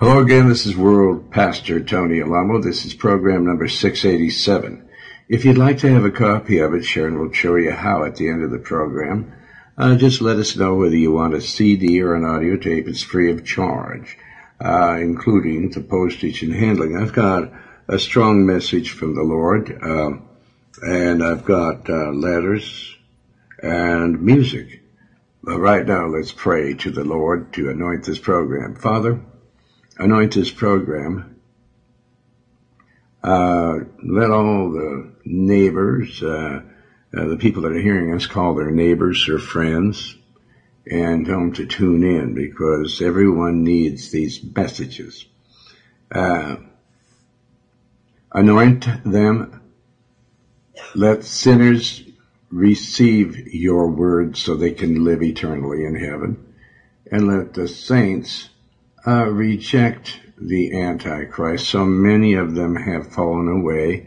Hello again, this is World Pastor Tony Alamo. This is program number 687. If you'd like to have a copy of it, Sharon will show you how at the end of the program. Uh, just let us know whether you want a CD or an audio tape. It's free of charge, uh, including the postage and handling. I've got a strong message from the Lord, uh, and I've got uh, letters and music. But right now, let's pray to the Lord to anoint this program. Father, anoint this program. Uh, let all the neighbors, uh, uh, the people that are hearing us call their neighbors or friends and tell them to tune in because everyone needs these messages. Uh, anoint them. Let sinners receive your word so they can live eternally in heaven. And let the saints Uh, reject the Antichrist. So many of them have fallen away.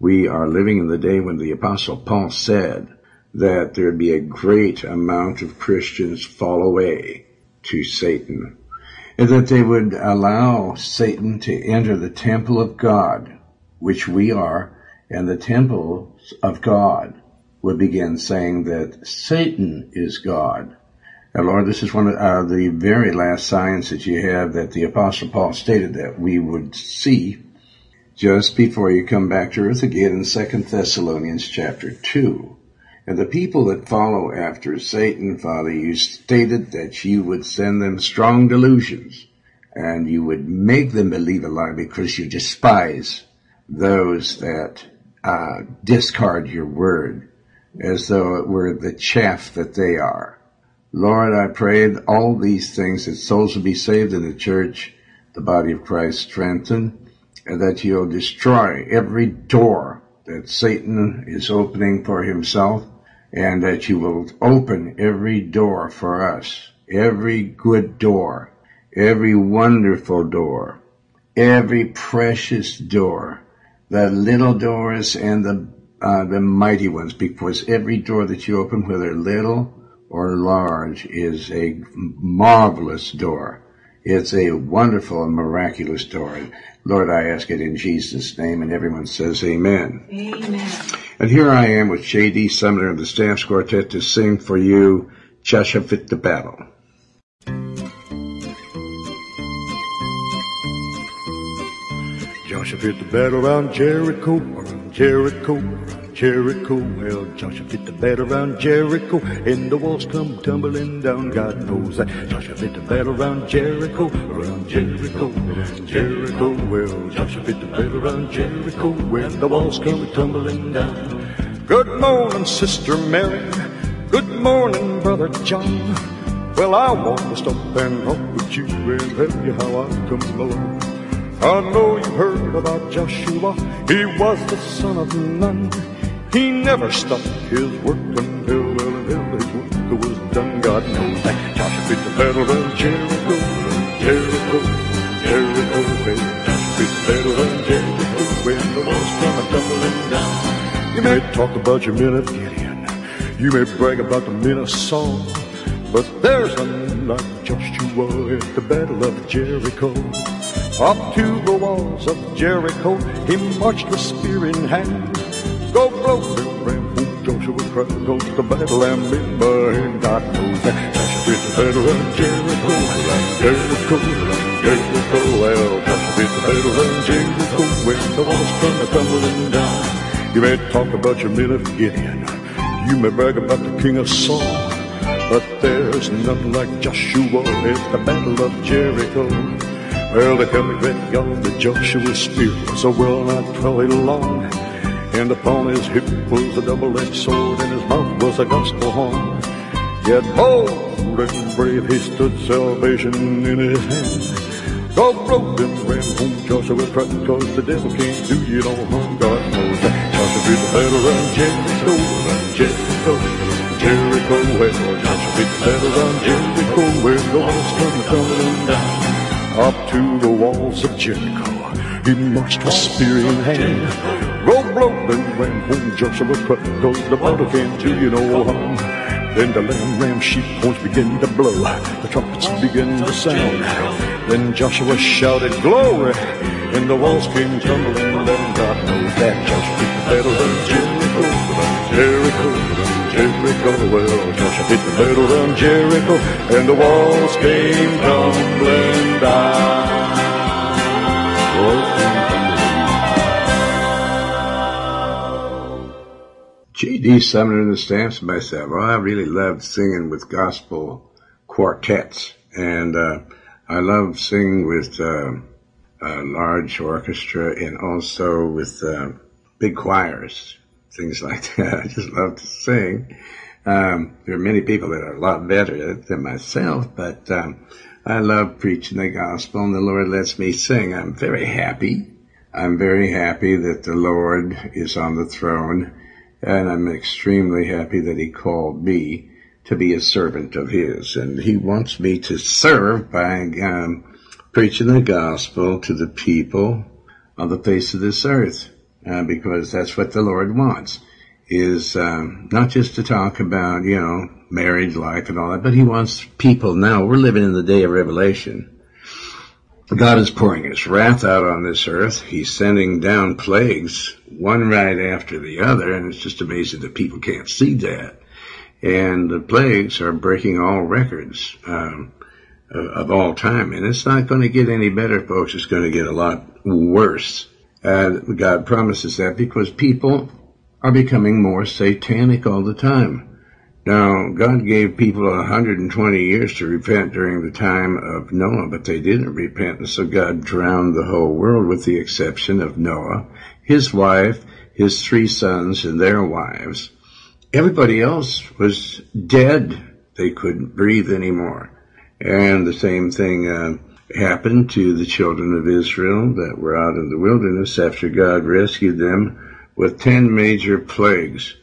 We are living in the day when the Apostle Paul said that there'd be a great amount of Christians fall away to Satan, and that they would allow Satan to enter the temple of God, which we are, and the temple of God would begin saying that Satan is God now, Lord, this is one of uh, the very last signs that you have that the Apostle Paul stated that we would see just before you come back to earth again in Second Thessalonians chapter 2. And the people that follow after Satan, Father, you stated that you would send them strong delusions and you would make them believe a lie because you despise those that uh, discard your word as though it were the chaff that they are. Lord, I pray all these things that souls will be saved in the church, the body of Christ strengthened, and that you'll destroy every door that Satan is opening for himself, and that you will open every door for us, every good door, every wonderful door, every precious door, the little doors and the uh, the mighty ones, because every door that you open, whether little or large is a marvelous door. It's a wonderful and miraculous door. Lord, I ask it in Jesus' name, and everyone says amen. Amen. And here I am with J.D. Sumner and the Stamps Quartet to sing for you Joshua Fit the Battle. Joshua fit the battle around Jericho, around Jericho, around Jericho. Well, Joshua fit the battle around Jericho, and the walls come tumbling down. God knows that. Joshua fit the battle around Jericho, around Jericho, Jericho. Well, Joshua fit the battle around Jericho, when the walls come tumbling down. Good morning, Sister Mary. Good morning, Brother John. Well, I want to stop and talk with you and tell you how I come along. I know you heard about Joshua. He was the son of Nun. He never stopped his work until, well, until his work was done. God knows that Joshua fit the battle of Jericho, Jericho, Jericho. Well, Joshua fit the battle of Jericho when the walls come a tumbling down. You may talk about your men of Gideon. You may brag about the men of Saul. But there's none like Joshua at the battle of Jericho. Up to the walls of Jericho, he marched with spear in hand. Go blow the ram, Joshua cried, goes to battle and remember, and God knows that Joshua did the battle of Jericho, around Jericho, Jericho. Well, Joshua did the battle of Jericho, when the walls come tumbling down. You may talk about your men of Gideon, you may brag about the king of Saul, but there's none like Joshua at the battle of Jericho. Well, they tell me that yonder Joshua's spear was a well nigh twelve long, and upon his hip was a double-edged sword, and his mouth was a gospel horn. Yet bold and brave he stood, salvation in his hand. God broke and ran home Joshua cried, cause the devil can't do you no harm. God knows Joshua beat the battle around Jericho, around Jericho, Jericho. Well, Joshua beat the battle around Jericho, where the walls come tumbling down. Up to the walls of Jericho, he marched with spear in hand. Roll, blow, and ran home Joshua cried, cause the battle can't do you no harm. Then the lamb ram sheep horns begin to blow. The trumpets begin to sound. Then Joshua shouted glory. And the walls came tumbling down. God knows that Joshua hit the battle of Jericho. Jericho, Jericho. Well, Joshua hit the battle around Jericho. And the walls came tumbling down. J.D. Sumner and the Stamps myself. Well, I really loved singing with gospel quartets, and uh, I loved singing with uh, a large orchestra and also with uh, big choirs, things like that. I just love to sing. Um, there are many people that are a lot better than myself, but um, I love preaching the gospel, and the Lord lets me sing. I'm very happy. I'm very happy that the Lord is on the throne and I'm extremely happy that he called me to be a servant of his. And he wants me to serve by um, preaching the gospel to the people on the face of this earth, uh, because that's what the Lord wants. Is um, not just to talk about you know marriage life and all that, but He wants people now. We're living in the day of revelation. God is pouring His wrath out on this earth. He's sending down plagues one right after the other, and it's just amazing that people can't see that. And the plagues are breaking all records um, of all time, and it's not going to get any better, folks. It's going to get a lot worse. God promises that because people are becoming more satanic all the time. Now, God gave people 120 years to repent during the time of Noah, but they didn't repent, and so God drowned the whole world with the exception of Noah, his wife, his three sons, and their wives. Everybody else was dead. They couldn't breathe anymore. And the same thing uh, happened to the children of Israel that were out in the wilderness after God rescued them with ten major plagues.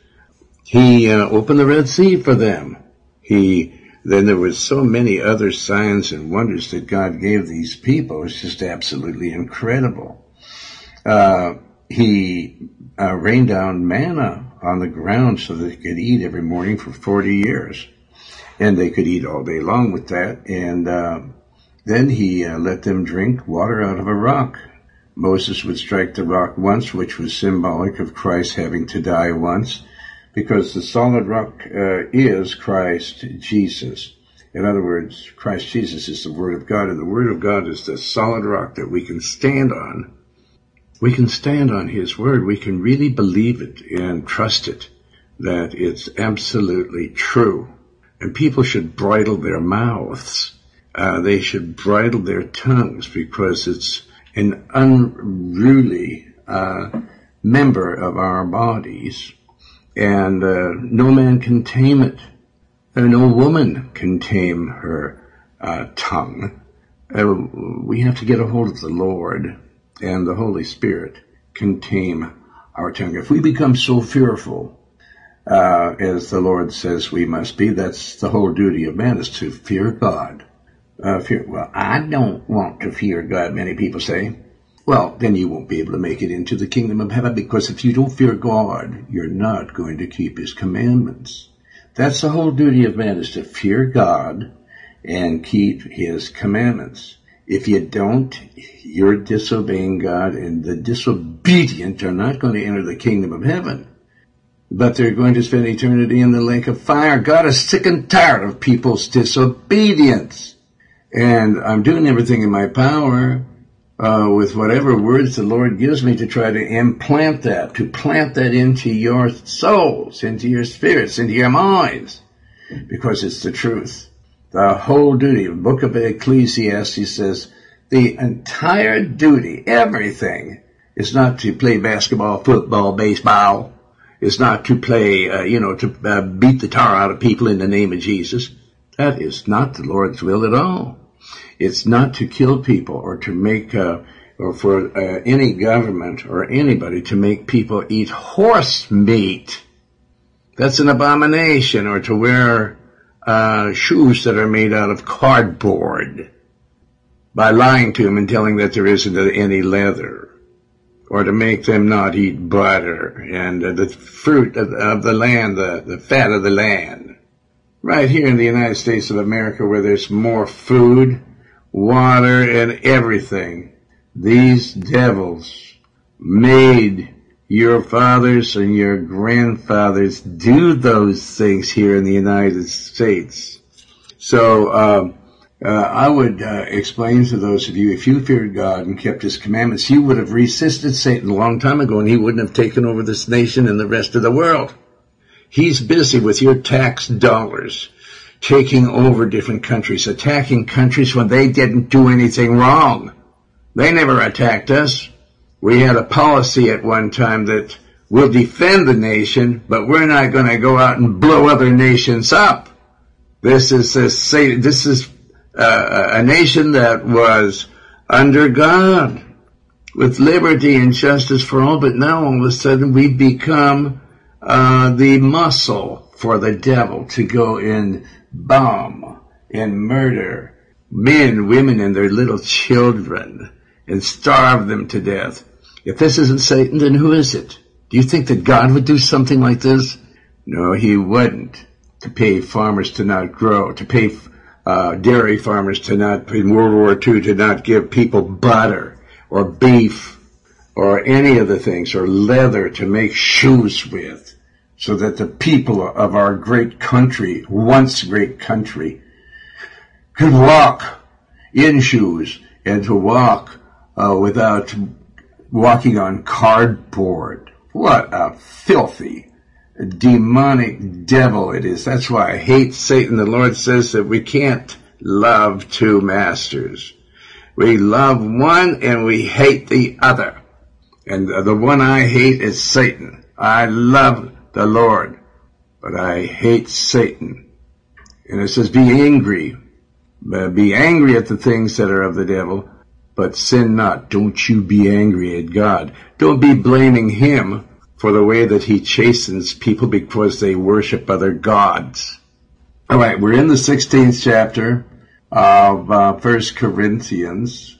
He uh, opened the Red Sea for them. He then there was so many other signs and wonders that God gave these people. It's just absolutely incredible. Uh, he uh, rained down manna on the ground so that they could eat every morning for 40 years. And they could eat all day long with that. And uh, then he uh, let them drink water out of a rock. Moses would strike the rock once, which was symbolic of Christ having to die once because the solid rock uh, is Christ Jesus. In other words, Christ Jesus is the Word of God, and the Word of God is the solid rock that we can stand on. We can stand on His Word. We can really believe it and trust it, that it's absolutely true. And people should bridle their mouths. Uh, they should bridle their tongues because it's an unruly uh, member of our bodies and uh, no man can tame it. and no woman can tame her uh, tongue. Uh, we have to get a hold of the Lord, and the Holy Spirit can tame our tongue. If we become so fearful, uh, as the Lord says we must be, that's the whole duty of man is to fear God. Uh, fear, well, I don't want to fear God, many people say well, then you won't be able to make it into the kingdom of heaven because if you don't fear God, you're not going to keep his commandments. That's the whole duty of man is to fear God and keep his commandments. If you don't, you're disobeying God and the disobedient are not going to enter the kingdom of heaven. But they're going to spend eternity in the lake of fire. God is sick and tired of people's disobedience. And I'm doing everything in my power uh, with whatever words the Lord gives me to try to implant that, to plant that into your souls, into your spirits, into your minds, because it's the truth. The whole duty. The book of Ecclesiastes says the entire duty, everything, is not to play basketball, football, baseball. It's not to play, uh, you know, to uh, beat the tar out of people in the name of Jesus. That is not the Lord's will at all. It's not to kill people or to make, uh, or for uh, any government or anybody to make people eat horse meat. That's an abomination. Or to wear uh, shoes that are made out of cardboard by lying to them and telling that there isn't any leather. Or to make them not eat butter and uh, the fruit of, of the land, the, the fat of the land. Right here in the United States of America where there's more food, water, and everything. These devils made your fathers and your grandfathers do those things here in the United States. So, um, uh, I would uh, explain to those of you, if you feared God and kept His commandments, you would have resisted Satan a long time ago, and he wouldn't have taken over this nation and the rest of the world. He's busy with your tax dollars, taking over different countries, attacking countries when they didn't do anything wrong. They never attacked us. We had a policy at one time that we'll defend the nation, but we're not going to go out and blow other nations up. This is this, this is uh, a nation that was under God with liberty and justice for all, but now all of a sudden we've become uh, the muscle for the devil to go and bomb and murder men, women, and their little children and starve them to death. If this isn't Satan, then who is it? Do you think that God would do something like this? No, he wouldn't. To pay farmers to not grow, to pay uh, dairy farmers to not, in World War II, to not give people butter or beef or any of the things, or leather to make shoes with, so that the people of our great country, once great country, could walk in shoes and to walk uh, without walking on cardboard. What a filthy, demonic devil it is. That's why I hate Satan. The Lord says that we can't love two masters. We love one and we hate the other. And the one I hate is Satan. I love the Lord, but I hate Satan. And it says, be angry. Be angry at the things that are of the devil, but sin not. Don't you be angry at God. Don't be blaming Him for the way that He chastens people because they worship other gods. All right, we're in the 16th chapter of uh, First Corinthians.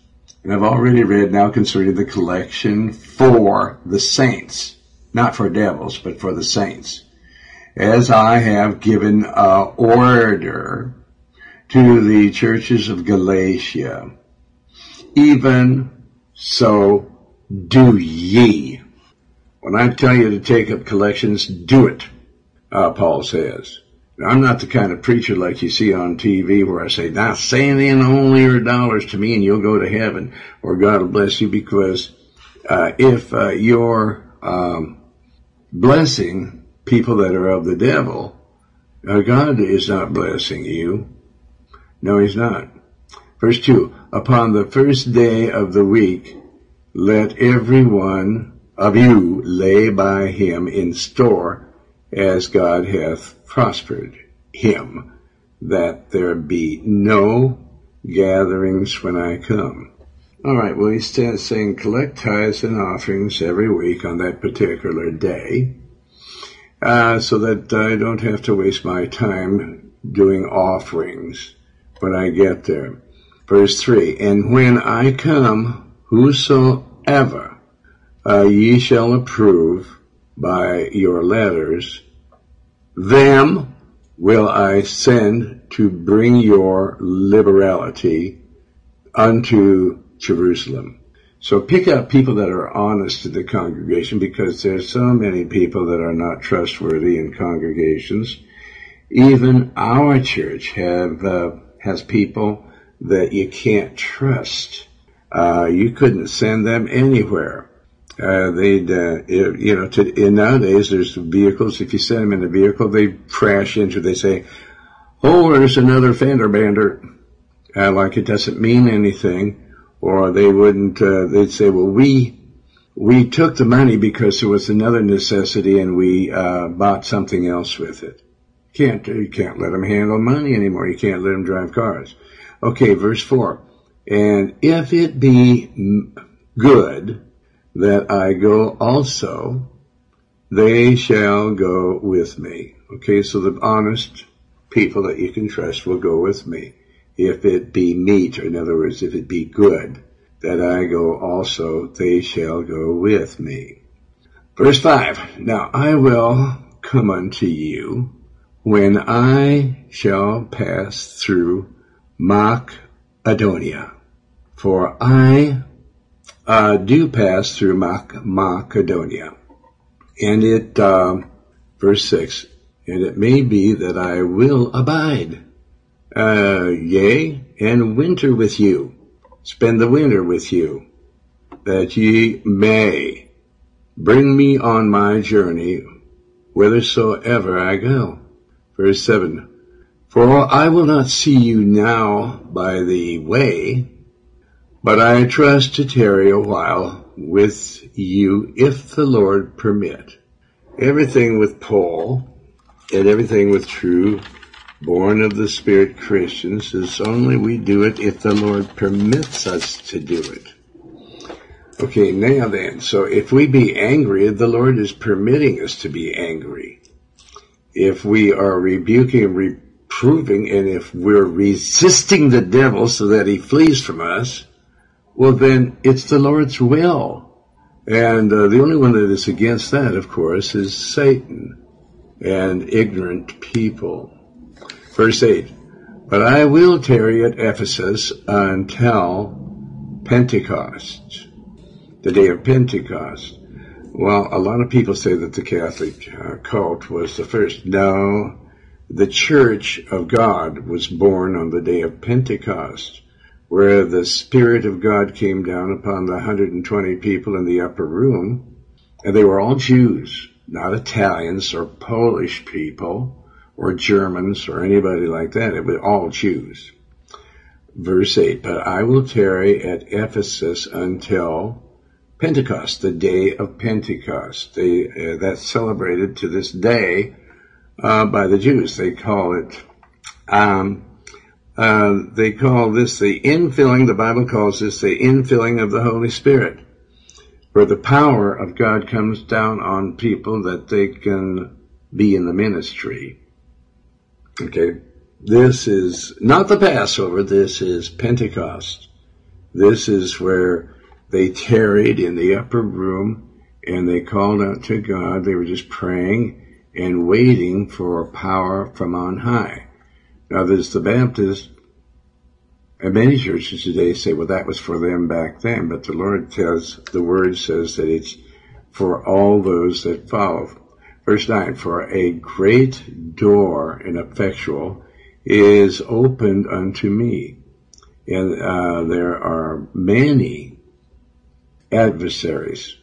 And I've already read now concerning the collection for the saints, not for devils, but for the saints. As I have given uh, order to the churches of Galatia, even so do ye. When I tell you to take up collections, do it, uh, Paul says. I'm not the kind of preacher like you see on TV where I say, now send in only your dollars to me and you'll go to heaven or God will bless you because uh, if uh, you're um, blessing people that are of the devil, uh, God is not blessing you. No, he's not. Verse 2, upon the first day of the week, let every one of you lay by him in store as God hath prospered him, that there be no gatherings when I come. All right, well, he's saying collect tithes and offerings every week on that particular day, uh, so that I don't have to waste my time doing offerings when I get there. Verse 3, And when I come, whosoever uh, ye shall approve by your letters, them will I send to bring your liberality unto Jerusalem. So pick out people that are honest to the congregation because there's so many people that are not trustworthy in congregations. Even our church have uh, has people that you can't trust. Uh, you couldn't send them anywhere uh, they'd, uh, you know, to, nowadays there's vehicles, if you send them in a vehicle, they crash into, they say, oh, there's another fender bender. Uh, like it doesn't mean anything. Or they wouldn't, uh, they'd say, well, we, we took the money because there was another necessity and we, uh, bought something else with it. Can't, you can't let them handle money anymore. You can't let them drive cars. Okay, verse four. And if it be good, that I go also, they shall go with me. Okay, so the honest people that you can trust will go with me. If it be meet, or in other words, if it be good, that I go also, they shall go with me. Verse 5, Now I will come unto you when I shall pass through Macedonia. For I uh, do pass through Mac- Macedonia. And it, uh, verse 6, and it may be that I will abide, uh, yea, and winter with you, spend the winter with you, that ye may bring me on my journey whithersoever I go. Verse 7, For I will not see you now by the way, but I trust to tarry a while with you if the Lord permit. Everything with Paul and everything with true born of the Spirit Christians is only we do it if the Lord permits us to do it. Okay, now then, so if we be angry, the Lord is permitting us to be angry. If we are rebuking reproving, and if we're resisting the devil so that he flees from us, well then it's the Lord's will. And uh, the only one that is against that, of course, is Satan and ignorant people. Verse 8, But I will tarry at Ephesus until Pentecost, the day of Pentecost. Well, a lot of people say that the Catholic uh, cult was the first. No, the Church of God was born on the day of Pentecost where the Spirit of God came down upon the 120 people in the upper room, and they were all Jews, not Italians or Polish people or Germans or anybody like that. It was all Jews. Verse 8, but I will tarry at Ephesus until Pentecost, the day of Pentecost. They, uh, that's celebrated to this day uh, by the Jews. They call it um, uh, they call this the infilling, the Bible calls this the infilling of the Holy Spirit, where the power of God comes down on people that they can be in the ministry. Okay, this is not the Passover, this is Pentecost. This is where they tarried in the upper room and they called out to God. They were just praying and waiting for power from on high. Now there's the Baptist, and many churches today say, well, that was for them back then, but the Lord says, the word says that it's for all those that follow. Verse 9, for a great door and effectual is opened unto me. And uh, there are many adversaries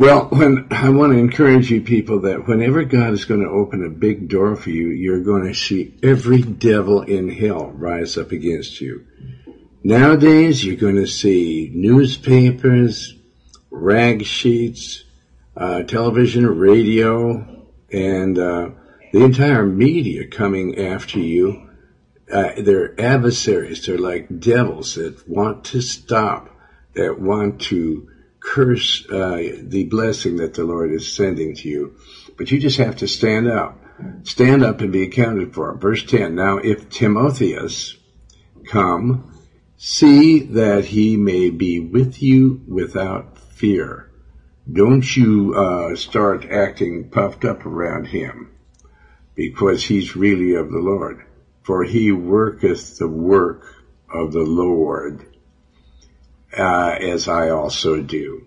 well, when I want to encourage you people that whenever God is going to open a big door for you, you're going to see every devil in hell rise up against you. Nowadays, you're going to see newspapers, rag sheets, uh, television, radio, and uh, the entire media coming after you. Uh, they're adversaries. They're like devils that want to stop, that want to curse uh, the blessing that the Lord is sending to you. But you just have to stand up. Stand up and be accounted for. Verse 10. Now, if Timotheus come, see that he may be with you without fear. Don't you uh, start acting puffed up around him, because he's really of the Lord. For he worketh the work of the Lord uh, as I also do.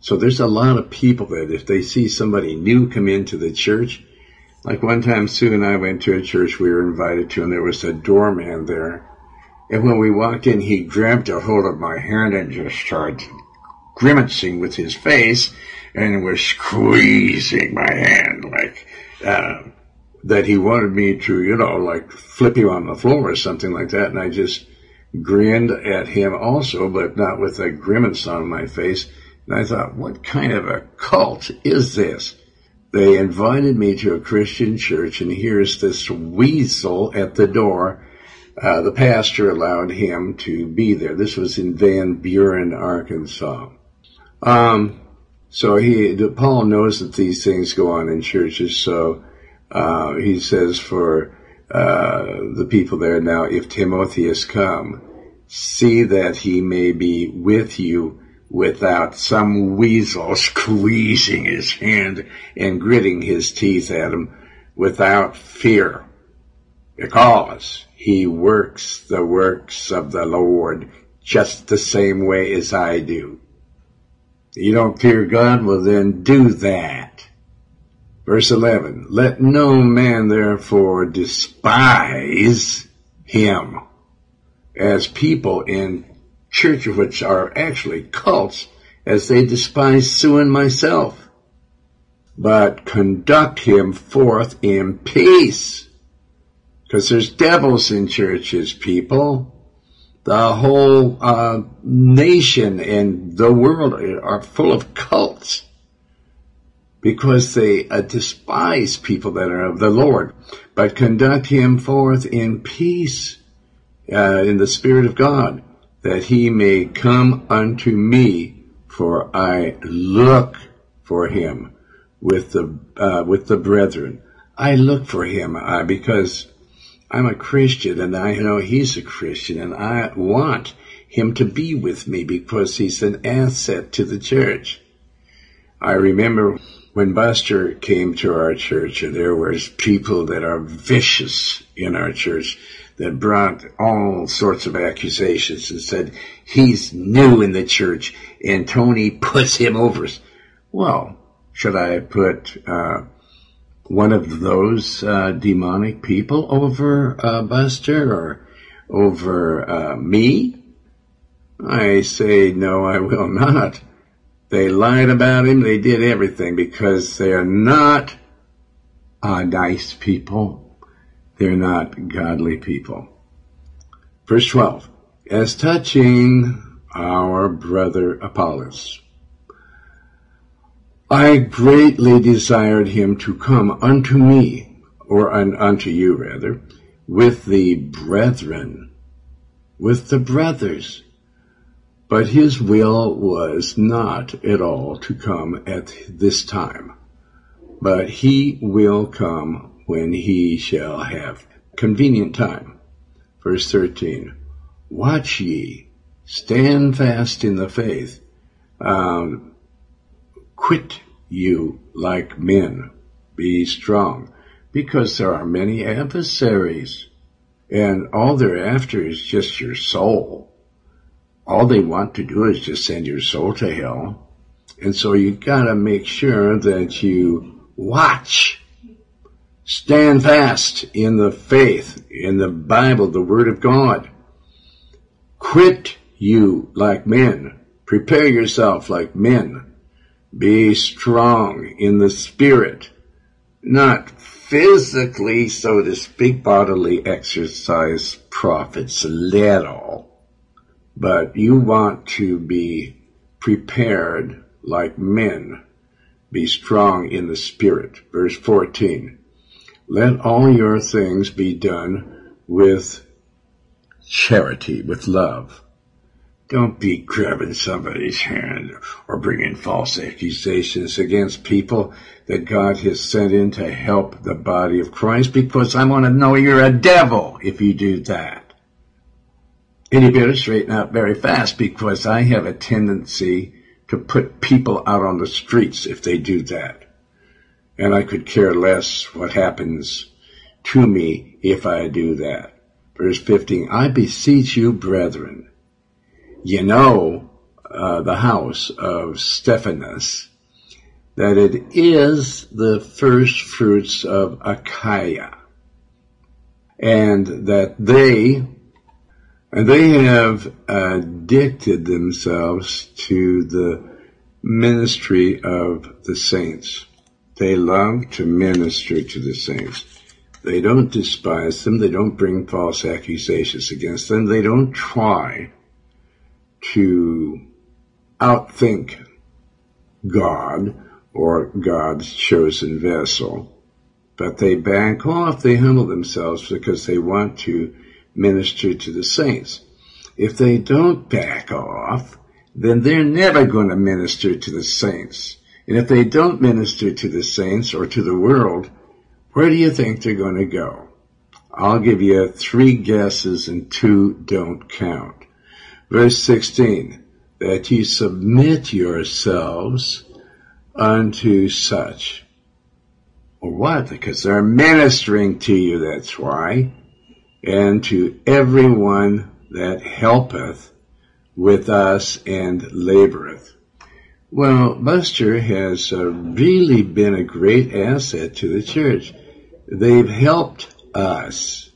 So there's a lot of people that if they see somebody new come into the church, like one time Sue and I went to a church we were invited to and there was a doorman there. And when we walked in, he grabbed a hold of my hand and just started grimacing with his face and was squeezing my hand like, uh, that he wanted me to, you know, like flip him on the floor or something like that. And I just, grinned at him also, but not with a grimace on my face. And I thought, what kind of a cult is this? They invited me to a Christian church and here's this weasel at the door. Uh, the pastor allowed him to be there. This was in Van Buren, Arkansas. Um, so he, Paul knows that these things go on in churches. So, uh, he says for uh, the people there now, if Timothy Timotheus come, see that he may be with you without some weasel squeezing his hand and gritting his teeth at him without fear, because he works the works of the Lord just the same way as I do. You don't fear God? Well then do that. Verse 11, let no man therefore despise him as people in church, which are actually cults as they despise Sue and myself, but conduct him forth in peace. Because there's devils in churches, people. The whole uh, nation and the world are full of cults because they uh, despise people that are of the Lord, but conduct him forth in peace, uh, in the Spirit of God, that he may come unto me, for I look for him with the uh, with the brethren. I look for him uh, because I'm a Christian, and I know he's a Christian, and I want him to be with me because he's an asset to the church. I remember when Buster came to our church, there was people that are vicious in our church that brought all sorts of accusations and said he's new in the church and Tony puts him over. Well, should I put uh, one of those uh, demonic people over uh, Buster or over uh, me? I say no, I will not. They lied about him. They did everything because they're not uh, nice people. They're not godly people. Verse 12. As touching our brother Apollos, I greatly desired him to come unto me, or un, unto you rather, with the brethren, with the brothers but his will was not at all to come at this time, but he will come when he shall have convenient time. Verse 13, watch ye, stand fast in the faith, um, quit you like men, be strong, because there are many adversaries, and all they're after is just your soul all they want to do is just send your soul to hell. And so you gotta make sure that you watch, stand fast in the faith, in the Bible, the Word of God. Quit you like men. Prepare yourself like men. Be strong in the spirit, not physically, so to speak, bodily exercise profits little but you want to be prepared like men. Be strong in the spirit. Verse 14. Let all your things be done with charity, with love. Don't be grabbing somebody's hand or bringing false accusations against people that God has sent in to help the body of Christ because I want to know you're a devil if you do that. Straighten out very fast because I have a tendency to put people out on the streets if they do that. And I could care less what happens to me if I do that. Verse 15, I beseech you, brethren, you know uh, the house of Stephanas, that it is the first fruits of Achaia, and that they they have addicted themselves to the ministry of the saints. They love to minister to the saints. They don't despise them. They don't bring false accusations against them. They don't try to outthink God or God's chosen vessel. But they back off. They humble themselves because they want to minister to the saints. If they don't back off, then they're never going to minister to the saints. And if they don't minister to the saints or to the world, where do you think they're going to go? I'll give you three guesses and two don't count. Verse 16, that ye submit yourselves unto such. Or what? Because they're ministering to you, that's why. And to everyone that helpeth with us and laboreth. Well, Buster has uh, really been a great asset to the church. They've helped us.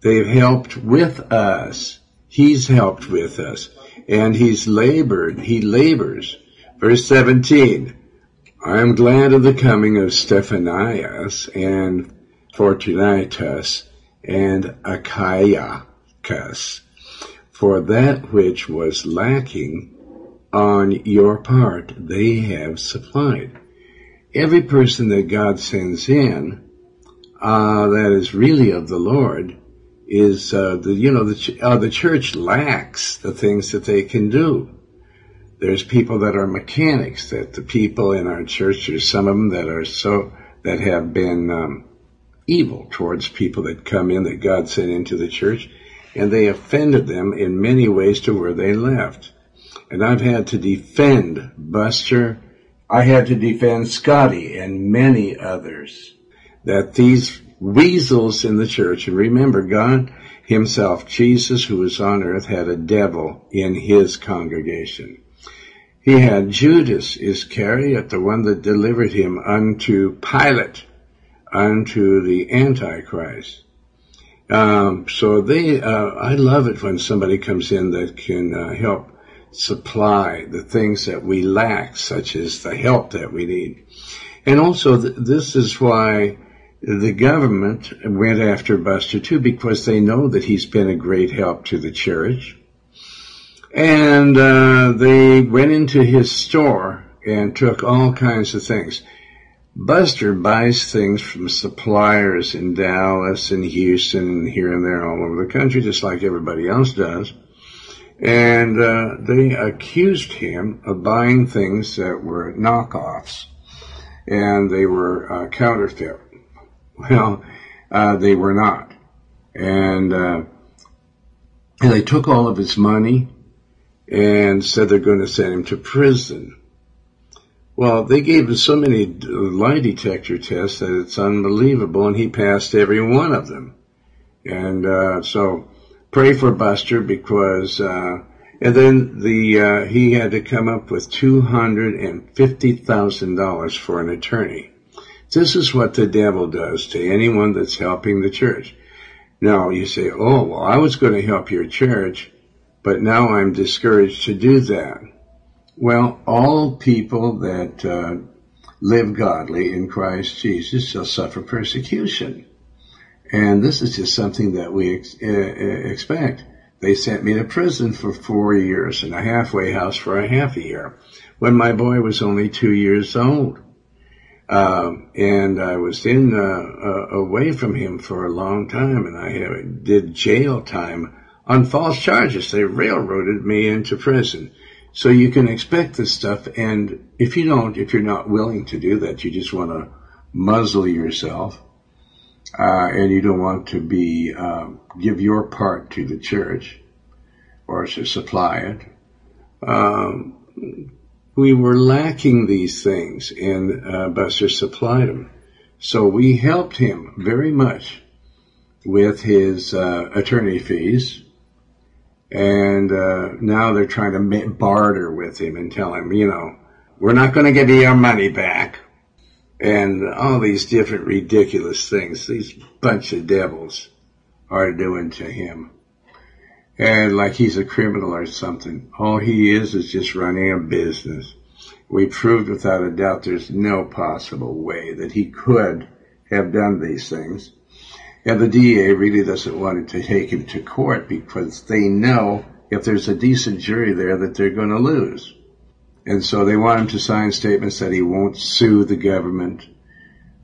They've helped with us. He's helped with us. And he's labored. He labors. Verse 17. I am glad of the coming of Stephanas and Fortunatus and Achaicus, for that which was lacking on your part they have supplied. Every person that God sends in, uh, that is really of the Lord, is uh, the you know the uh, the church lacks the things that they can do. There's people that are mechanics. That the people in our church, there's some of them that are so that have been um, evil towards people that come in that God sent into the church, and they offended them in many ways to where they left. And I've had to defend Buster. I had to defend Scotty and many others that these weasels in the church. And remember, God himself, Jesus, who was on earth, had a devil in his congregation. He had Judas Iscariot, the one that delivered him unto Pilate, unto the Antichrist. Um, so they, uh, I love it when somebody comes in that can uh, help supply the things that we lack, such as the help that we need. And also, th- this is why the government went after Buster too because they know that he's been a great help to the church. And uh, they went into his store and took all kinds of things. Buster buys things from suppliers in Dallas and Houston and here and there all over the country, just like everybody else does. And uh, they accused him of buying things that were knockoffs and they were uh, counterfeit. Well, uh, they were not. And, uh, and they took all of his money and said they're going to send him to prison. Well, they gave him so many lie detector tests that it's unbelievable, and he passed every one of them. And uh, so, pray for Buster because, uh, and then the uh, he had to come up with two hundred and fifty thousand dollars for an attorney. This is what the devil does to anyone that's helping the church. Now you say, oh, well, I was going to help your church, but now I'm discouraged to do that. Well, all people that uh, live godly in Christ Jesus shall suffer persecution. And this is just something that we ex- uh, expect. They sent me to prison for four years and a halfway house for a half a year when my boy was only two years old. Um, and I was in uh, uh, away from him for a long time, and I did jail time on false charges. They railroaded me into prison. So you can expect this stuff, and if you don't, if you're not willing to do that, you just want to muzzle yourself, uh, and you don't want to be um, give your part to the church or to supply it. Um, we were lacking these things, and uh, Buster supplied them. So we helped him very much with his uh, attorney fees, and uh, now they're trying to barter with him and tell him, you know, we're not going to give you your money back, and all these different ridiculous things these bunch of devils are doing to him and like he's a criminal or something. All he is is just running a business. We proved without a doubt there's no possible way that he could have done these things. And the DA really doesn't want to take him to court because they know if there's a decent jury there that they're going to lose. And so they want him to sign statements that he won't sue the government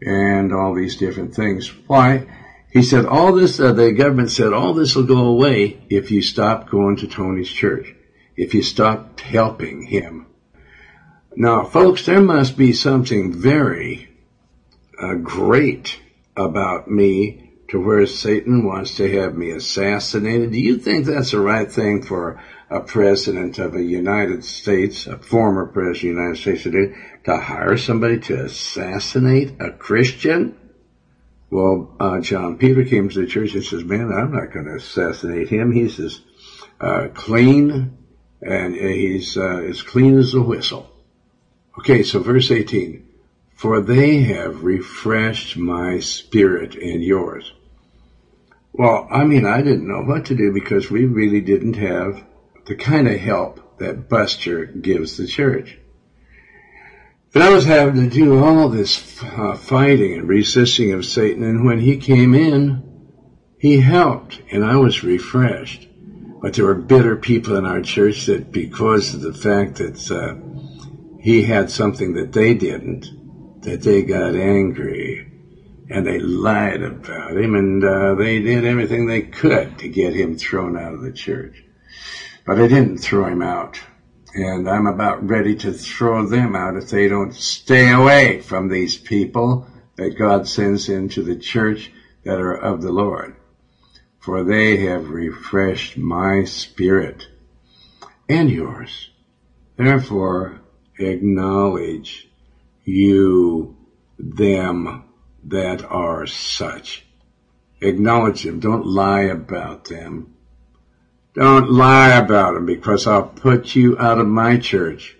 and all these different things. Why? He said all this, uh, the government said all this will go away if you stop going to Tony's church, if you stop helping him. Now, folks, there must be something very uh, great about me to where Satan wants to have me assassinated. Do you think that's the right thing for a president of the United States, a former president of the United States today, to hire somebody to assassinate a Christian? Well, uh, John Peter came to the church and says, man, I'm not going to assassinate him. He's as uh, clean and he's uh, as clean as a whistle. Okay, so verse 18. For they have refreshed my spirit and yours. Well, I mean, I didn't know what to do because we really didn't have the kind of help that Buster gives the church. But I was having to do all this uh, fighting and resisting of Satan, and when he came in, he helped, and I was refreshed. But there were bitter people in our church that, because of the fact that uh, he had something that they didn't, that they got angry and they lied about him and uh, they did everything they could to get him thrown out of the church. But they didn't throw him out. And I'm about ready to throw them out if they don't stay away from these people that God sends into the church that are of the Lord. For they have refreshed my spirit and yours. Therefore, acknowledge you them that are such. Acknowledge them. Don't lie about them. Don't lie about them because I'll put you out of my church.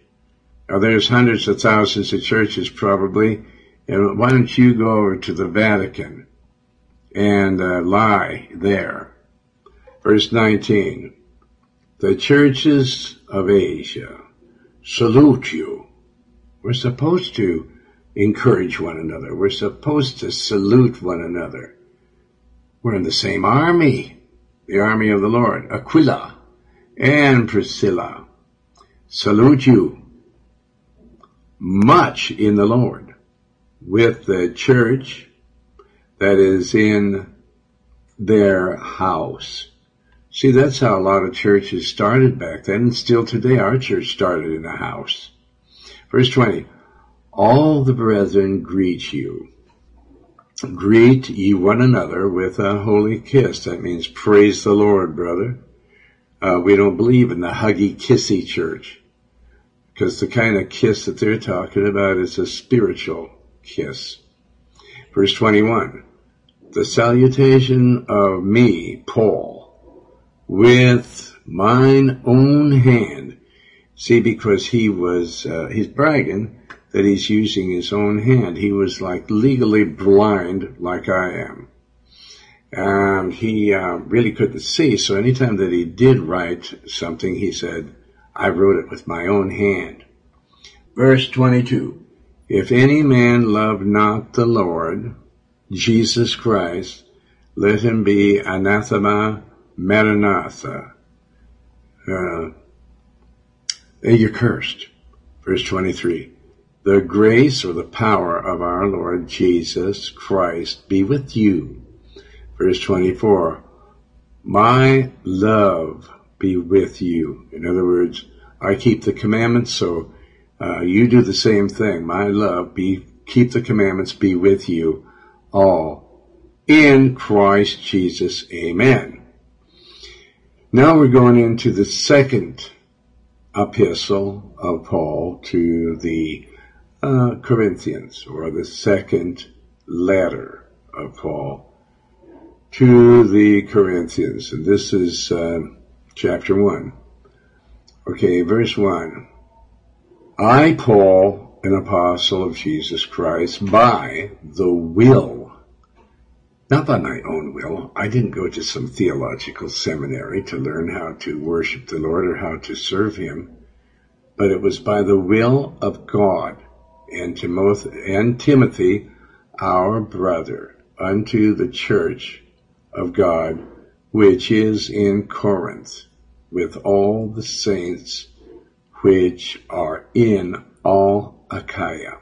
Now there's hundreds of thousands of churches probably. And why don't you go over to the Vatican and uh, lie there? Verse 19. The churches of Asia salute you. We're supposed to encourage one another. We're supposed to salute one another. We're in the same army, the army of the Lord. Aquila and Priscilla salute you much in the Lord with the church that is in their house. See, that's how a lot of churches started back then, and still today our church started in a house. Verse 20, all the brethren greet you. Greet ye one another with a holy kiss. That means praise the Lord, brother. Uh, we don't believe in the huggy kissy church because the kind of kiss that they're talking about is a spiritual kiss. Verse 21. The salutation of me, Paul, with mine own hand. See, because he was, uh, he's bragging that he's using his own hand. He was like legally blind like I am. And he uh, really couldn't see, so anytime that he did write something, he said, I wrote it with my own hand. Verse 22. If any man love not the Lord, Jesus Christ, let him be anathema maranatha. Uh, you're cursed. Verse 23 the grace or the power of our Lord Jesus Christ be with you. Verse 24, my love be with you. In other words, I keep the commandments, so uh, you do the same thing. My love be, keep the commandments be with you all in Christ Jesus. Amen. Now we're going into the second epistle of Paul to the uh, Corinthians, or the second letter of Paul to the Corinthians. And this is uh, chapter 1. Okay, verse 1. I, Paul, an apostle of Jesus Christ, by the will, not by my own will. I didn't go to some theological seminary to learn how to worship the Lord or how to serve Him, but it was by the will of God and Timothy, our brother, unto the church of God, which is in Corinth, with all the saints which are in all Achaia.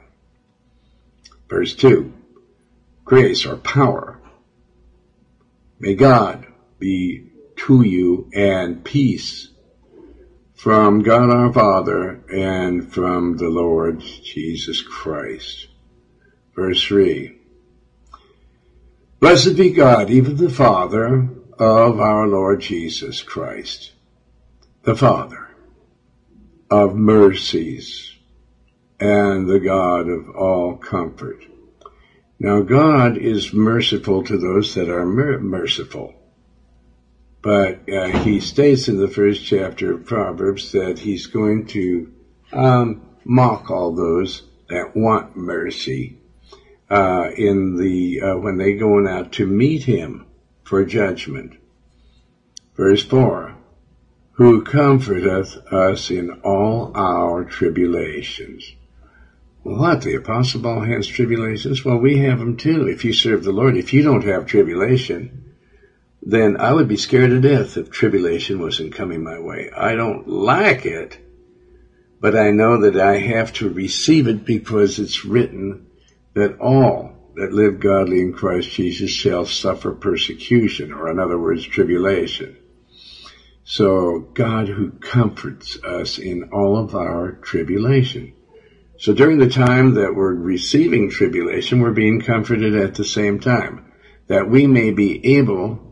Verse 2. Grace or power. May God be to you and peace from God our Father and from the Lord Jesus Christ. Verse 3. Blessed be God, even the Father of our Lord Jesus Christ, the Father of mercies and the God of all comfort. Now God is merciful to those that are mer- merciful. But uh, he states in the first chapter of Proverbs that he's going to um, mock all those that want mercy uh, in the uh, when they going out to meet him for judgment. Verse four: Who comforteth us in all our tribulations. What the apostle Paul has tribulations? Well, we have them too. If you serve the Lord, if you don't have tribulation, then I would be scared to death if tribulation wasn't coming my way. I don't like it but I know that I have to receive it because it's written that all that live godly in Christ Jesus shall suffer persecution, or in other words, tribulation. So God who comforts us in all of our tribulation. So during the time that we're receiving tribulation, we're being comforted at the same time, that we may be able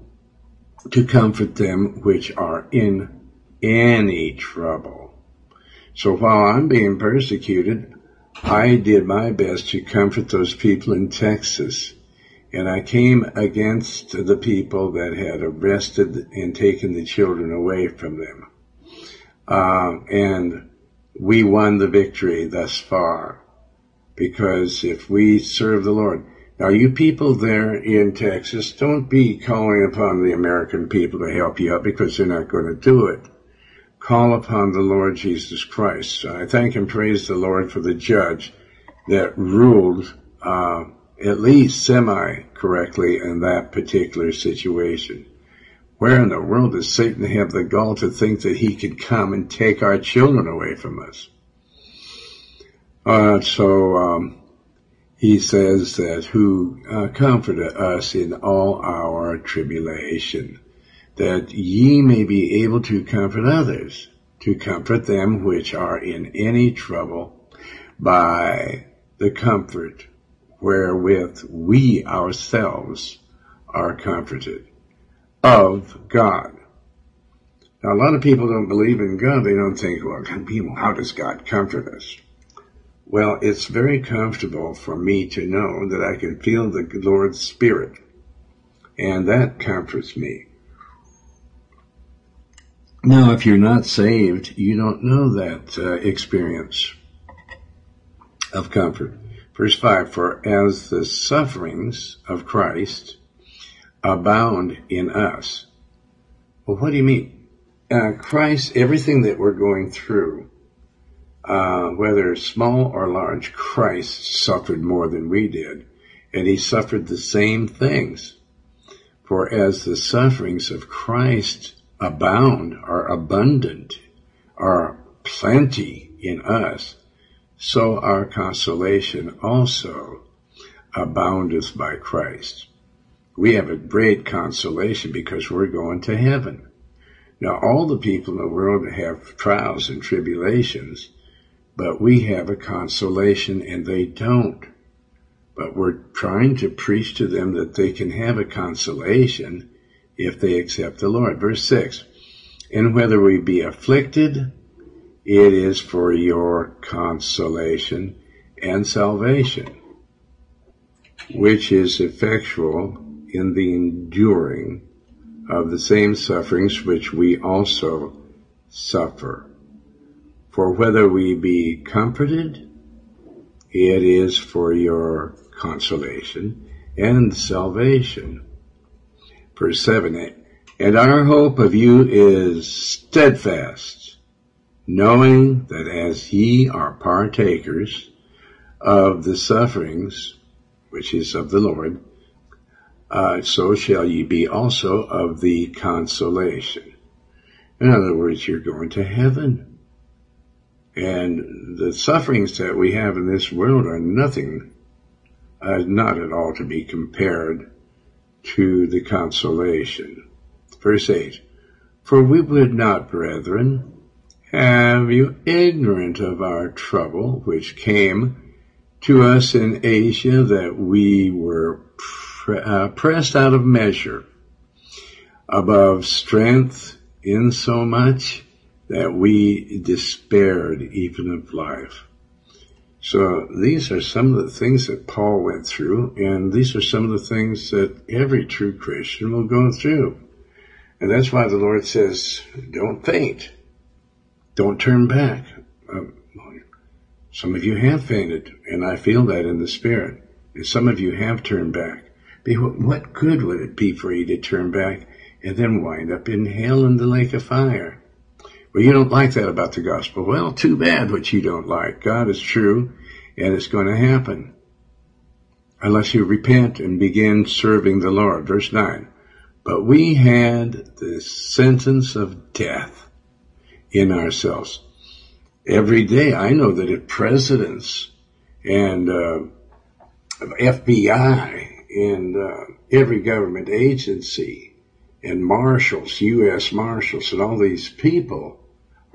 to comfort them which are in any trouble. So while I'm being persecuted, I did my best to comfort those people in Texas. And I came against the people that had arrested and taken the children away from them. Uh, and we won the victory thus far. Because if we serve the Lord, now you people there in Texas, don't be calling upon the American people to help you out because they're not going to do it call upon the Lord Jesus Christ. I thank and praise the Lord for the judge that ruled uh, at least semi correctly in that particular situation. Where in the world does Satan have the gall to think that he could come and take our children away from us? Uh, so um, he says that who uh, comforted us in all our tribulation that ye may be able to comfort others, to comfort them which are in any trouble by the comfort wherewith we ourselves are comforted of God. Now, a lot of people don't believe in God. They don't think, well, people, how does God comfort us? Well, it's very comfortable for me to know that I can feel the Lord's Spirit, and that comforts me. Now, if you're not saved, you don't know that uh, experience of comfort. Verse 5 For as the sufferings of Christ abound in us. Well, what do you mean? Uh, Christ, everything that we're going through, uh, whether small or large, Christ suffered more than we did, and he suffered the same things. For as the sufferings of Christ abound, are abundant, are plenty in us, so our consolation also aboundeth by Christ. We have a great consolation because we're going to heaven. Now, all the people in the world have trials and tribulations, but we have a consolation and they don't. But we're trying to preach to them that they can have a consolation if they accept the Lord. Verse 6 And whether we be afflicted, it is for your consolation and salvation, which is effectual in the enduring of the same sufferings which we also suffer. For whether we be comforted, it is for your consolation and salvation verse 7. And our hope of you is steadfast, knowing that as ye are partakers of the sufferings, which is of the Lord, uh, so shall ye be also of the consolation. In other words, you're going to heaven. And the sufferings that we have in this world are nothing, uh, not at all to be compared to the consolation. Verse 8 For we would not, brethren, have you ignorant of our trouble which came to us in Asia, that we were pre- uh, pressed out of measure, above strength, insomuch that we despaired even of life. So these are some of the things that Paul went through, and these are some of the things that every true Christian will go through. And that's why the Lord says, don't faint. Don't turn back. Um, some of you have fainted, and I feel that in the spirit. And some of you have turned back. But What good would it be for you to turn back and then wind up in hell in the lake of fire? Well, you don't like that about the gospel. Well, too bad what you don't like. God is true and it's going to happen. Unless you repent and begin serving the Lord. Verse 9. But we had the sentence of death in ourselves. Every day I know that if presidents and uh, FBI and uh, every government agency and marshals, U.S. marshals and all these people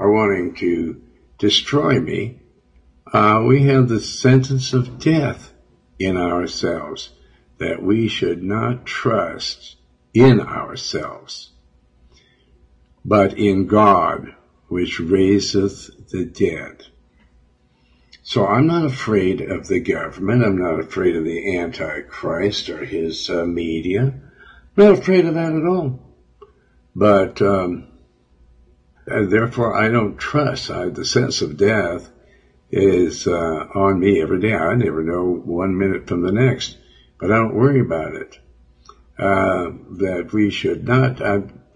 are wanting to destroy me, uh, we have the sentence of death in ourselves that we should not trust in ourselves, but in God, which raiseth the dead. So I'm not afraid of the government. I'm not afraid of the Antichrist or his uh, media. I'm not afraid of that at all. But um, therefore, I don't trust. I, the sense of death is uh, on me every day. I never know one minute from the next, but I don't worry about it. Uh, that we should not,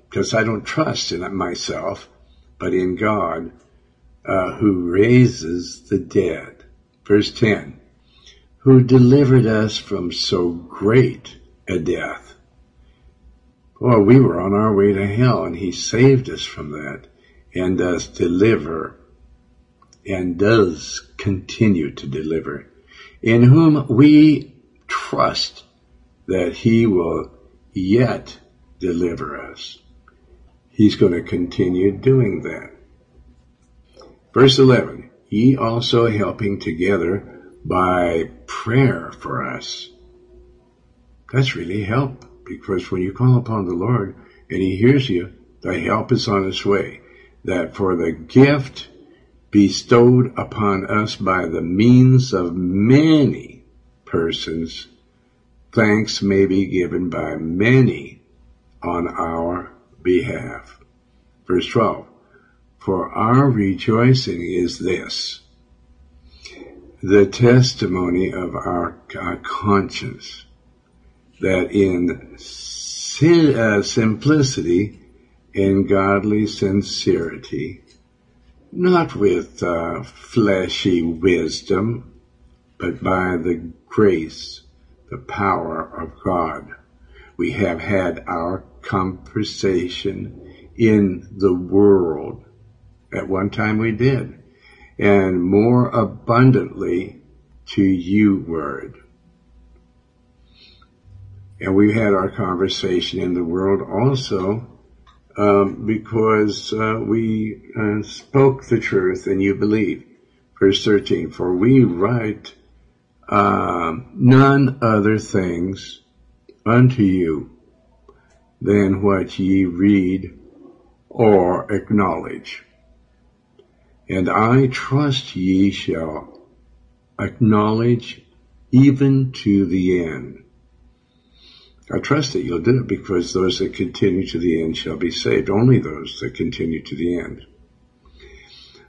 because I, I, don't trust in myself, but in God, uh, who raises the dead. Verse 10, who delivered us from so great a death. Well, we were on our way to hell, and he saved us from that and does deliver and does continue to deliver, in whom we trust that he will yet deliver us. He's going to continue doing that. Verse 11, ye also helping together by prayer for us. That's really help because when you call upon the Lord and he hears you, the help is on its way that for the gift bestowed upon us by the means of many persons, thanks may be given by many on our behalf. Verse 12. For our rejoicing is this, the testimony of our, our conscience, that in uh, simplicity in godly sincerity, not with uh, fleshy wisdom, but by the grace, the power of God. We have had our conversation in the world. At one time we did. And more abundantly to you word. And we had our conversation in the world also um, because uh, we uh, spoke the truth and you believe. Verse 13, for we write uh, none other things unto you than what ye read or acknowledge. And I trust ye shall acknowledge even to the end I trust that you'll do it because those that continue to the end shall be saved. Only those that continue to the end.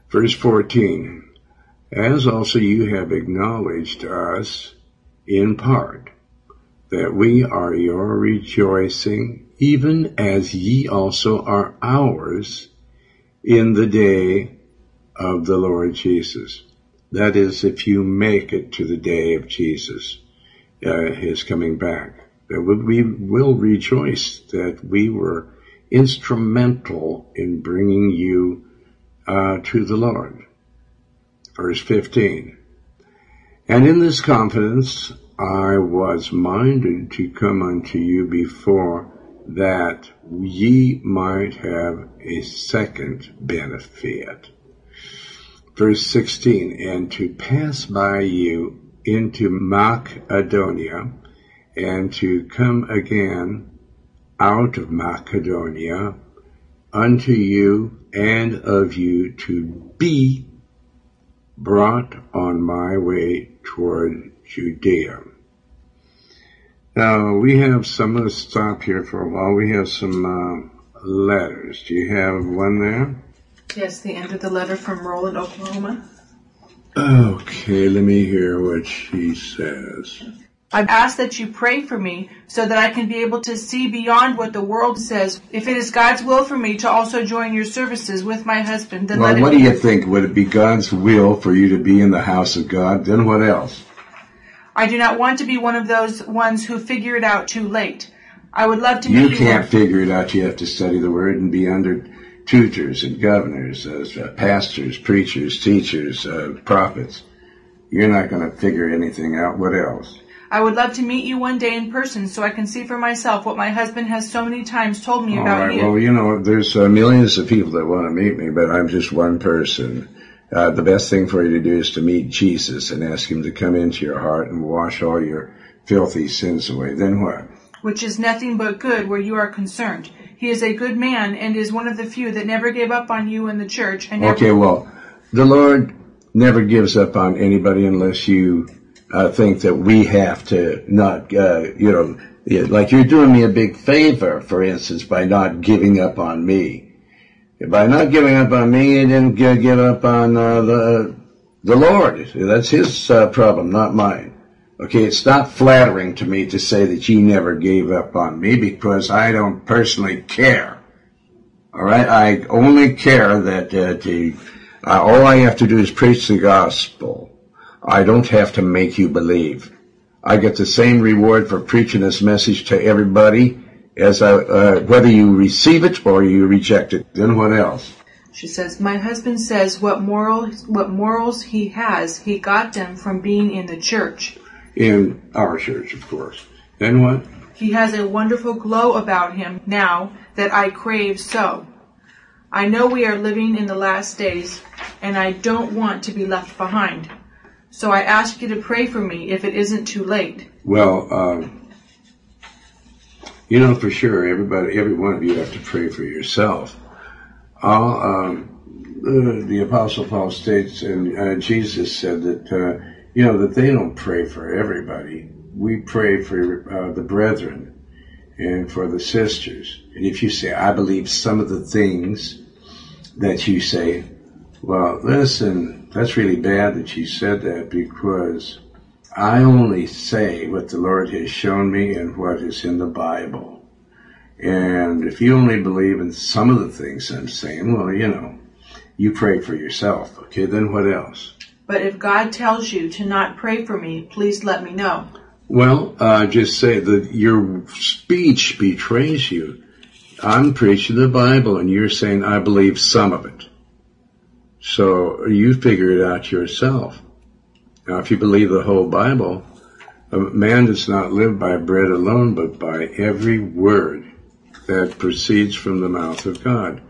Verse 14. As also you have acknowledged us in part, that we are your rejoicing, even as ye also are ours in the day of the Lord Jesus. That is, if you make it to the day of Jesus, uh, his coming back that we will rejoice that we were instrumental in bringing you uh, to the Lord. Verse 15. And in this confidence I was minded to come unto you before that ye might have a second benefit. Verse 16, and to pass by you into Macedonia, and to come again out of Macedonia unto you and of you to be brought on my way toward Judea. Now we have some. Let's stop here for a while. We have some uh, letters. Do you have one there? Yes, the end of the letter from Roland, Oklahoma. Okay, let me hear what she says. I ask that you pray for me so that I can be able to see beyond what the world says. If it is God's will for me to also join your services with my husband, then Well, let it what do you think? Would it be God's will for you to be in the house of God? Then what else? I do not want to be one of those ones who figure it out too late. I would love to You can't figure it out. You have to study the Word and be under tutors and governors, as uh, pastors, preachers, teachers, uh, prophets. You're not going to figure anything out. What else? I would love to meet you one day in person so I can see for myself what my husband has so many times told me All about right. you. Well, you know, there's uh, millions of people that want to meet me, but I'm just one person. Uh, the best thing for you to do is to meet Jesus and ask Him to come into your heart and wash all your filthy sins away. Then what? which is nothing but good where you are concerned. He is a good man and is one of the few that never gave up on you in the church and Okay, well, the Lord never gives up on anybody unless you uh, think that we have to not, uh, you know, like you're doing me a big favor, for instance, by not giving up on me. By not giving up on me, you didn't give up on uh, the the Lord. That's His uh, problem, not mine. Okay, it's not flattering to me to say that you never gave up on me because I don't personally care. All right, I only care that uh, to, uh, all I have to do is preach the gospel. I don't have to make you believe. I get the same reward for preaching this message to everybody as I, uh, whether you receive it or you reject it. Then what else? She says, "My husband says what morals what morals he has, he got them from being in the church. In our church, of course. Then what? He has a wonderful glow about him now that I crave so. I know we are living in the last days, and I don't want to be left behind. So I ask you to pray for me if it isn't too late. Well, um, you know for sure, everybody, every one of you have to pray for yourself. All, um, uh, the Apostle Paul states, and uh, Jesus said that uh, you know that they don't pray for everybody. We pray for uh, the brethren and for the sisters. And if you say, "I believe some of the things that you say," well, listen, that's really bad that you said that because I only say what the Lord has shown me and what is in the Bible. And if you only believe in some of the things I'm saying, well, you know, you pray for yourself. Okay, then what else? But if God tells you to not pray for me, please let me know. Well, uh, just say that your speech betrays you. I'm preaching the Bible and you're saying I believe some of it. So you figure it out yourself. Now, if you believe the whole Bible, a man does not live by bread alone, but by every word that proceeds from the mouth of God.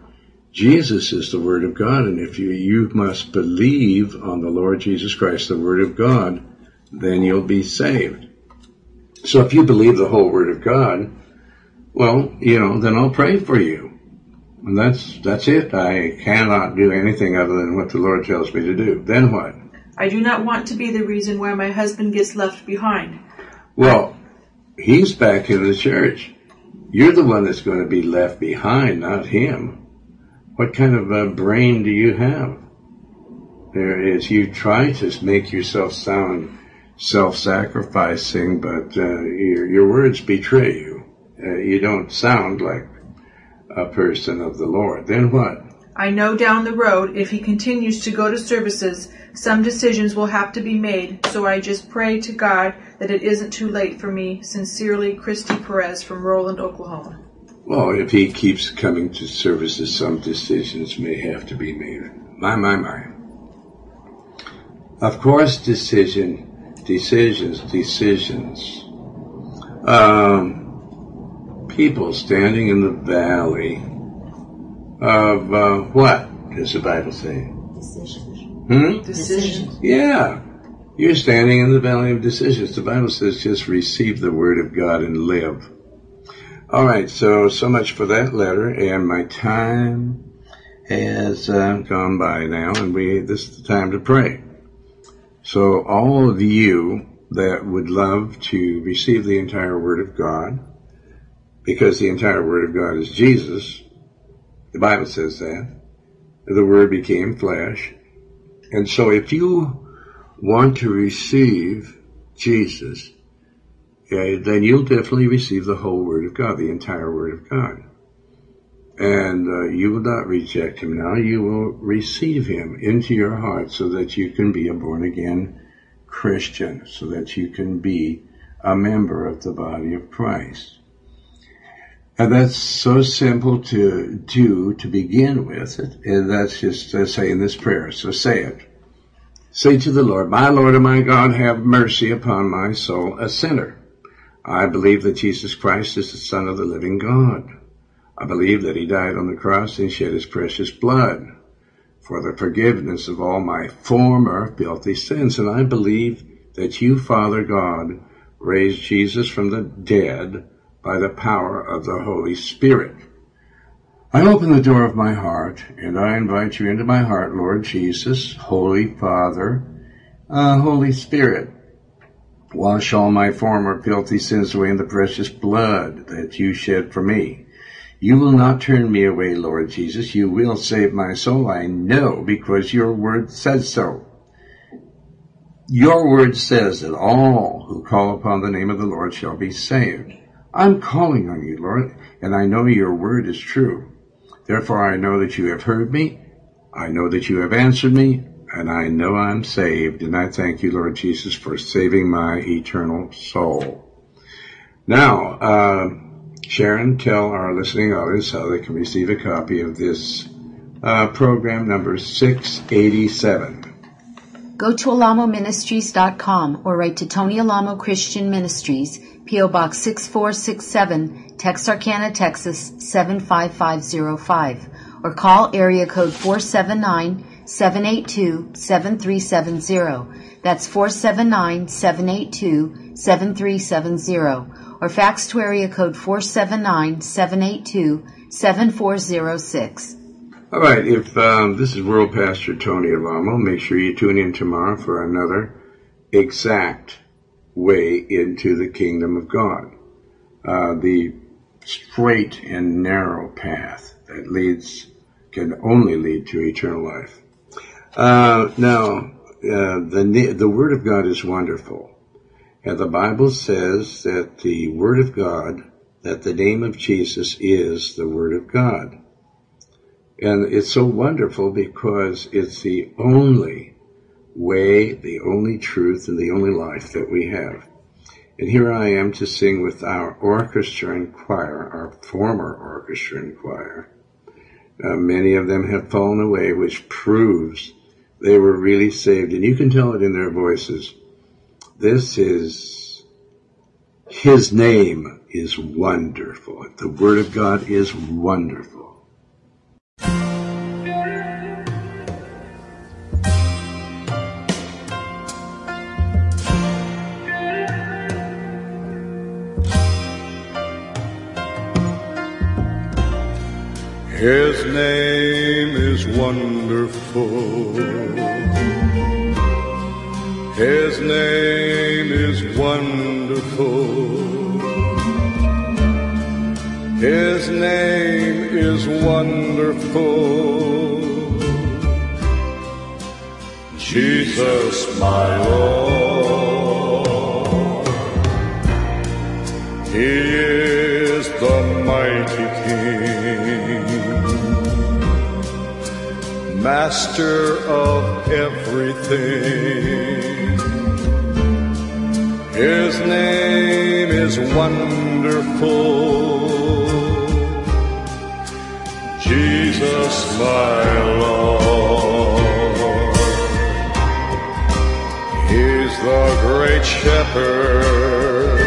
Jesus is the Word of God, and if you, you must believe on the Lord Jesus Christ, the Word of God, then you'll be saved. So if you believe the whole Word of God, well, you know, then I'll pray for you. And that's, that's it. I cannot do anything other than what the Lord tells me to do. Then what? I do not want to be the reason why my husband gets left behind. Well, he's back in the church. You're the one that's going to be left behind, not him. What kind of a brain do you have? There is, you try to make yourself sound self-sacrificing, but uh, your, your words betray you. Uh, you don't sound like a person of the Lord. Then what? I know down the road, if he continues to go to services, some decisions will have to be made, so I just pray to God that it isn't too late for me. Sincerely, Christy Perez from Roland, Oklahoma. Well, if he keeps coming to services, some decisions may have to be made. My, my, my. Of course, decision, decisions, decisions. Um, people standing in the valley of uh, what does the Bible say? Decisions. Hmm? Decisions. Yeah. You're standing in the valley of decisions. The Bible says just receive the word of God and live. All right, so so much for that letter, and my time has uh, gone by now, and we this is the time to pray. So all of you that would love to receive the entire Word of God, because the entire Word of God is Jesus, the Bible says that, the Word became flesh. And so if you want to receive Jesus, okay, then you'll definitely receive the whole Word of God, the entire Word of God and uh, you will not reject him now. You will receive him into your heart so that you can be a born again Christian, so that you can be a member of the body of Christ. And that's so simple to do to begin with. it, And that's just uh, saying this prayer. So say it. Say to the Lord, My Lord and my God, have mercy upon my soul, a sinner. I believe that Jesus Christ is the Son of the living God. I believe that he died on the cross and shed his precious blood for the forgiveness of all my former filthy sins. And I believe that you, Father God, raised Jesus from the dead by the power of the Holy Spirit. I open the door of my heart and I invite you into my heart, Lord Jesus, Holy Father, uh, Holy Spirit. Wash all my former filthy sins away in the precious blood that you shed for me. You will not turn me away, Lord Jesus. You will save my soul. I know because your word says so. Your word says that all who call upon the name of the Lord shall be saved. I'm calling on you, Lord, and I know your word is true. Therefore I know that you have heard me. I know that you have answered me, and I know I'm saved. And I thank you, Lord Jesus, for saving my eternal soul. Now, uh, Sharon, tell our listening audience how they can receive a copy of this uh, program number 687. Go to alamoministries.com or write to Tony Alamo Christian Ministries, P.O. Box 6467, Texarkana, Texas 75505, or call area code 479 782 7370. That's 479 782 7370 or fax to area code 479-782-7406. All right, if um, this is World Pastor Tony Alamo, make sure you tune in tomorrow for another exact way into the kingdom of God. Uh, the straight and narrow path that leads, can only lead to eternal life. Uh, now, uh, the, the Word of God is wonderful. And the Bible says that the Word of God, that the name of Jesus is the Word of God. And it's so wonderful because it's the only way, the only truth, and the only life that we have. And here I am to sing with our orchestra and choir, our former orchestra and choir. Uh, many of them have fallen away, which proves they were really saved. And you can tell it in their voices. This is, His name is wonderful. The Word of God is wonderful. His name is wonderful. His name is wonderful. His name is wonderful. Jesus, my Lord. He is the mighty King, Master of everything. His name is wonderful. Jesus, my Lord. He's the great shepherd,